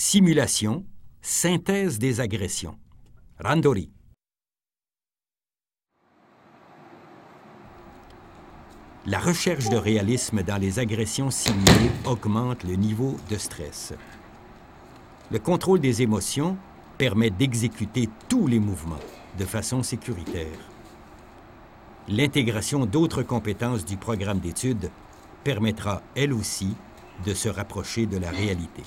Simulation, synthèse des agressions. Randori. La recherche de réalisme dans les agressions simulées augmente le niveau de stress. Le contrôle des émotions permet d'exécuter tous les mouvements de façon sécuritaire. L'intégration d'autres compétences du programme d'études permettra, elle aussi, de se rapprocher de la réalité.